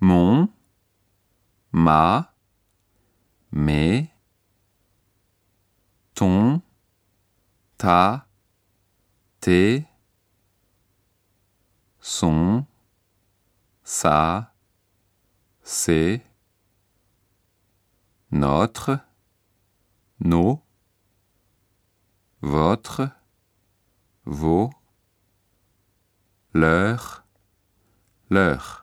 mon, ma, mes, ton, ta, tes, son, sa, c'est, notre, nos, votre, vos, leur, leur.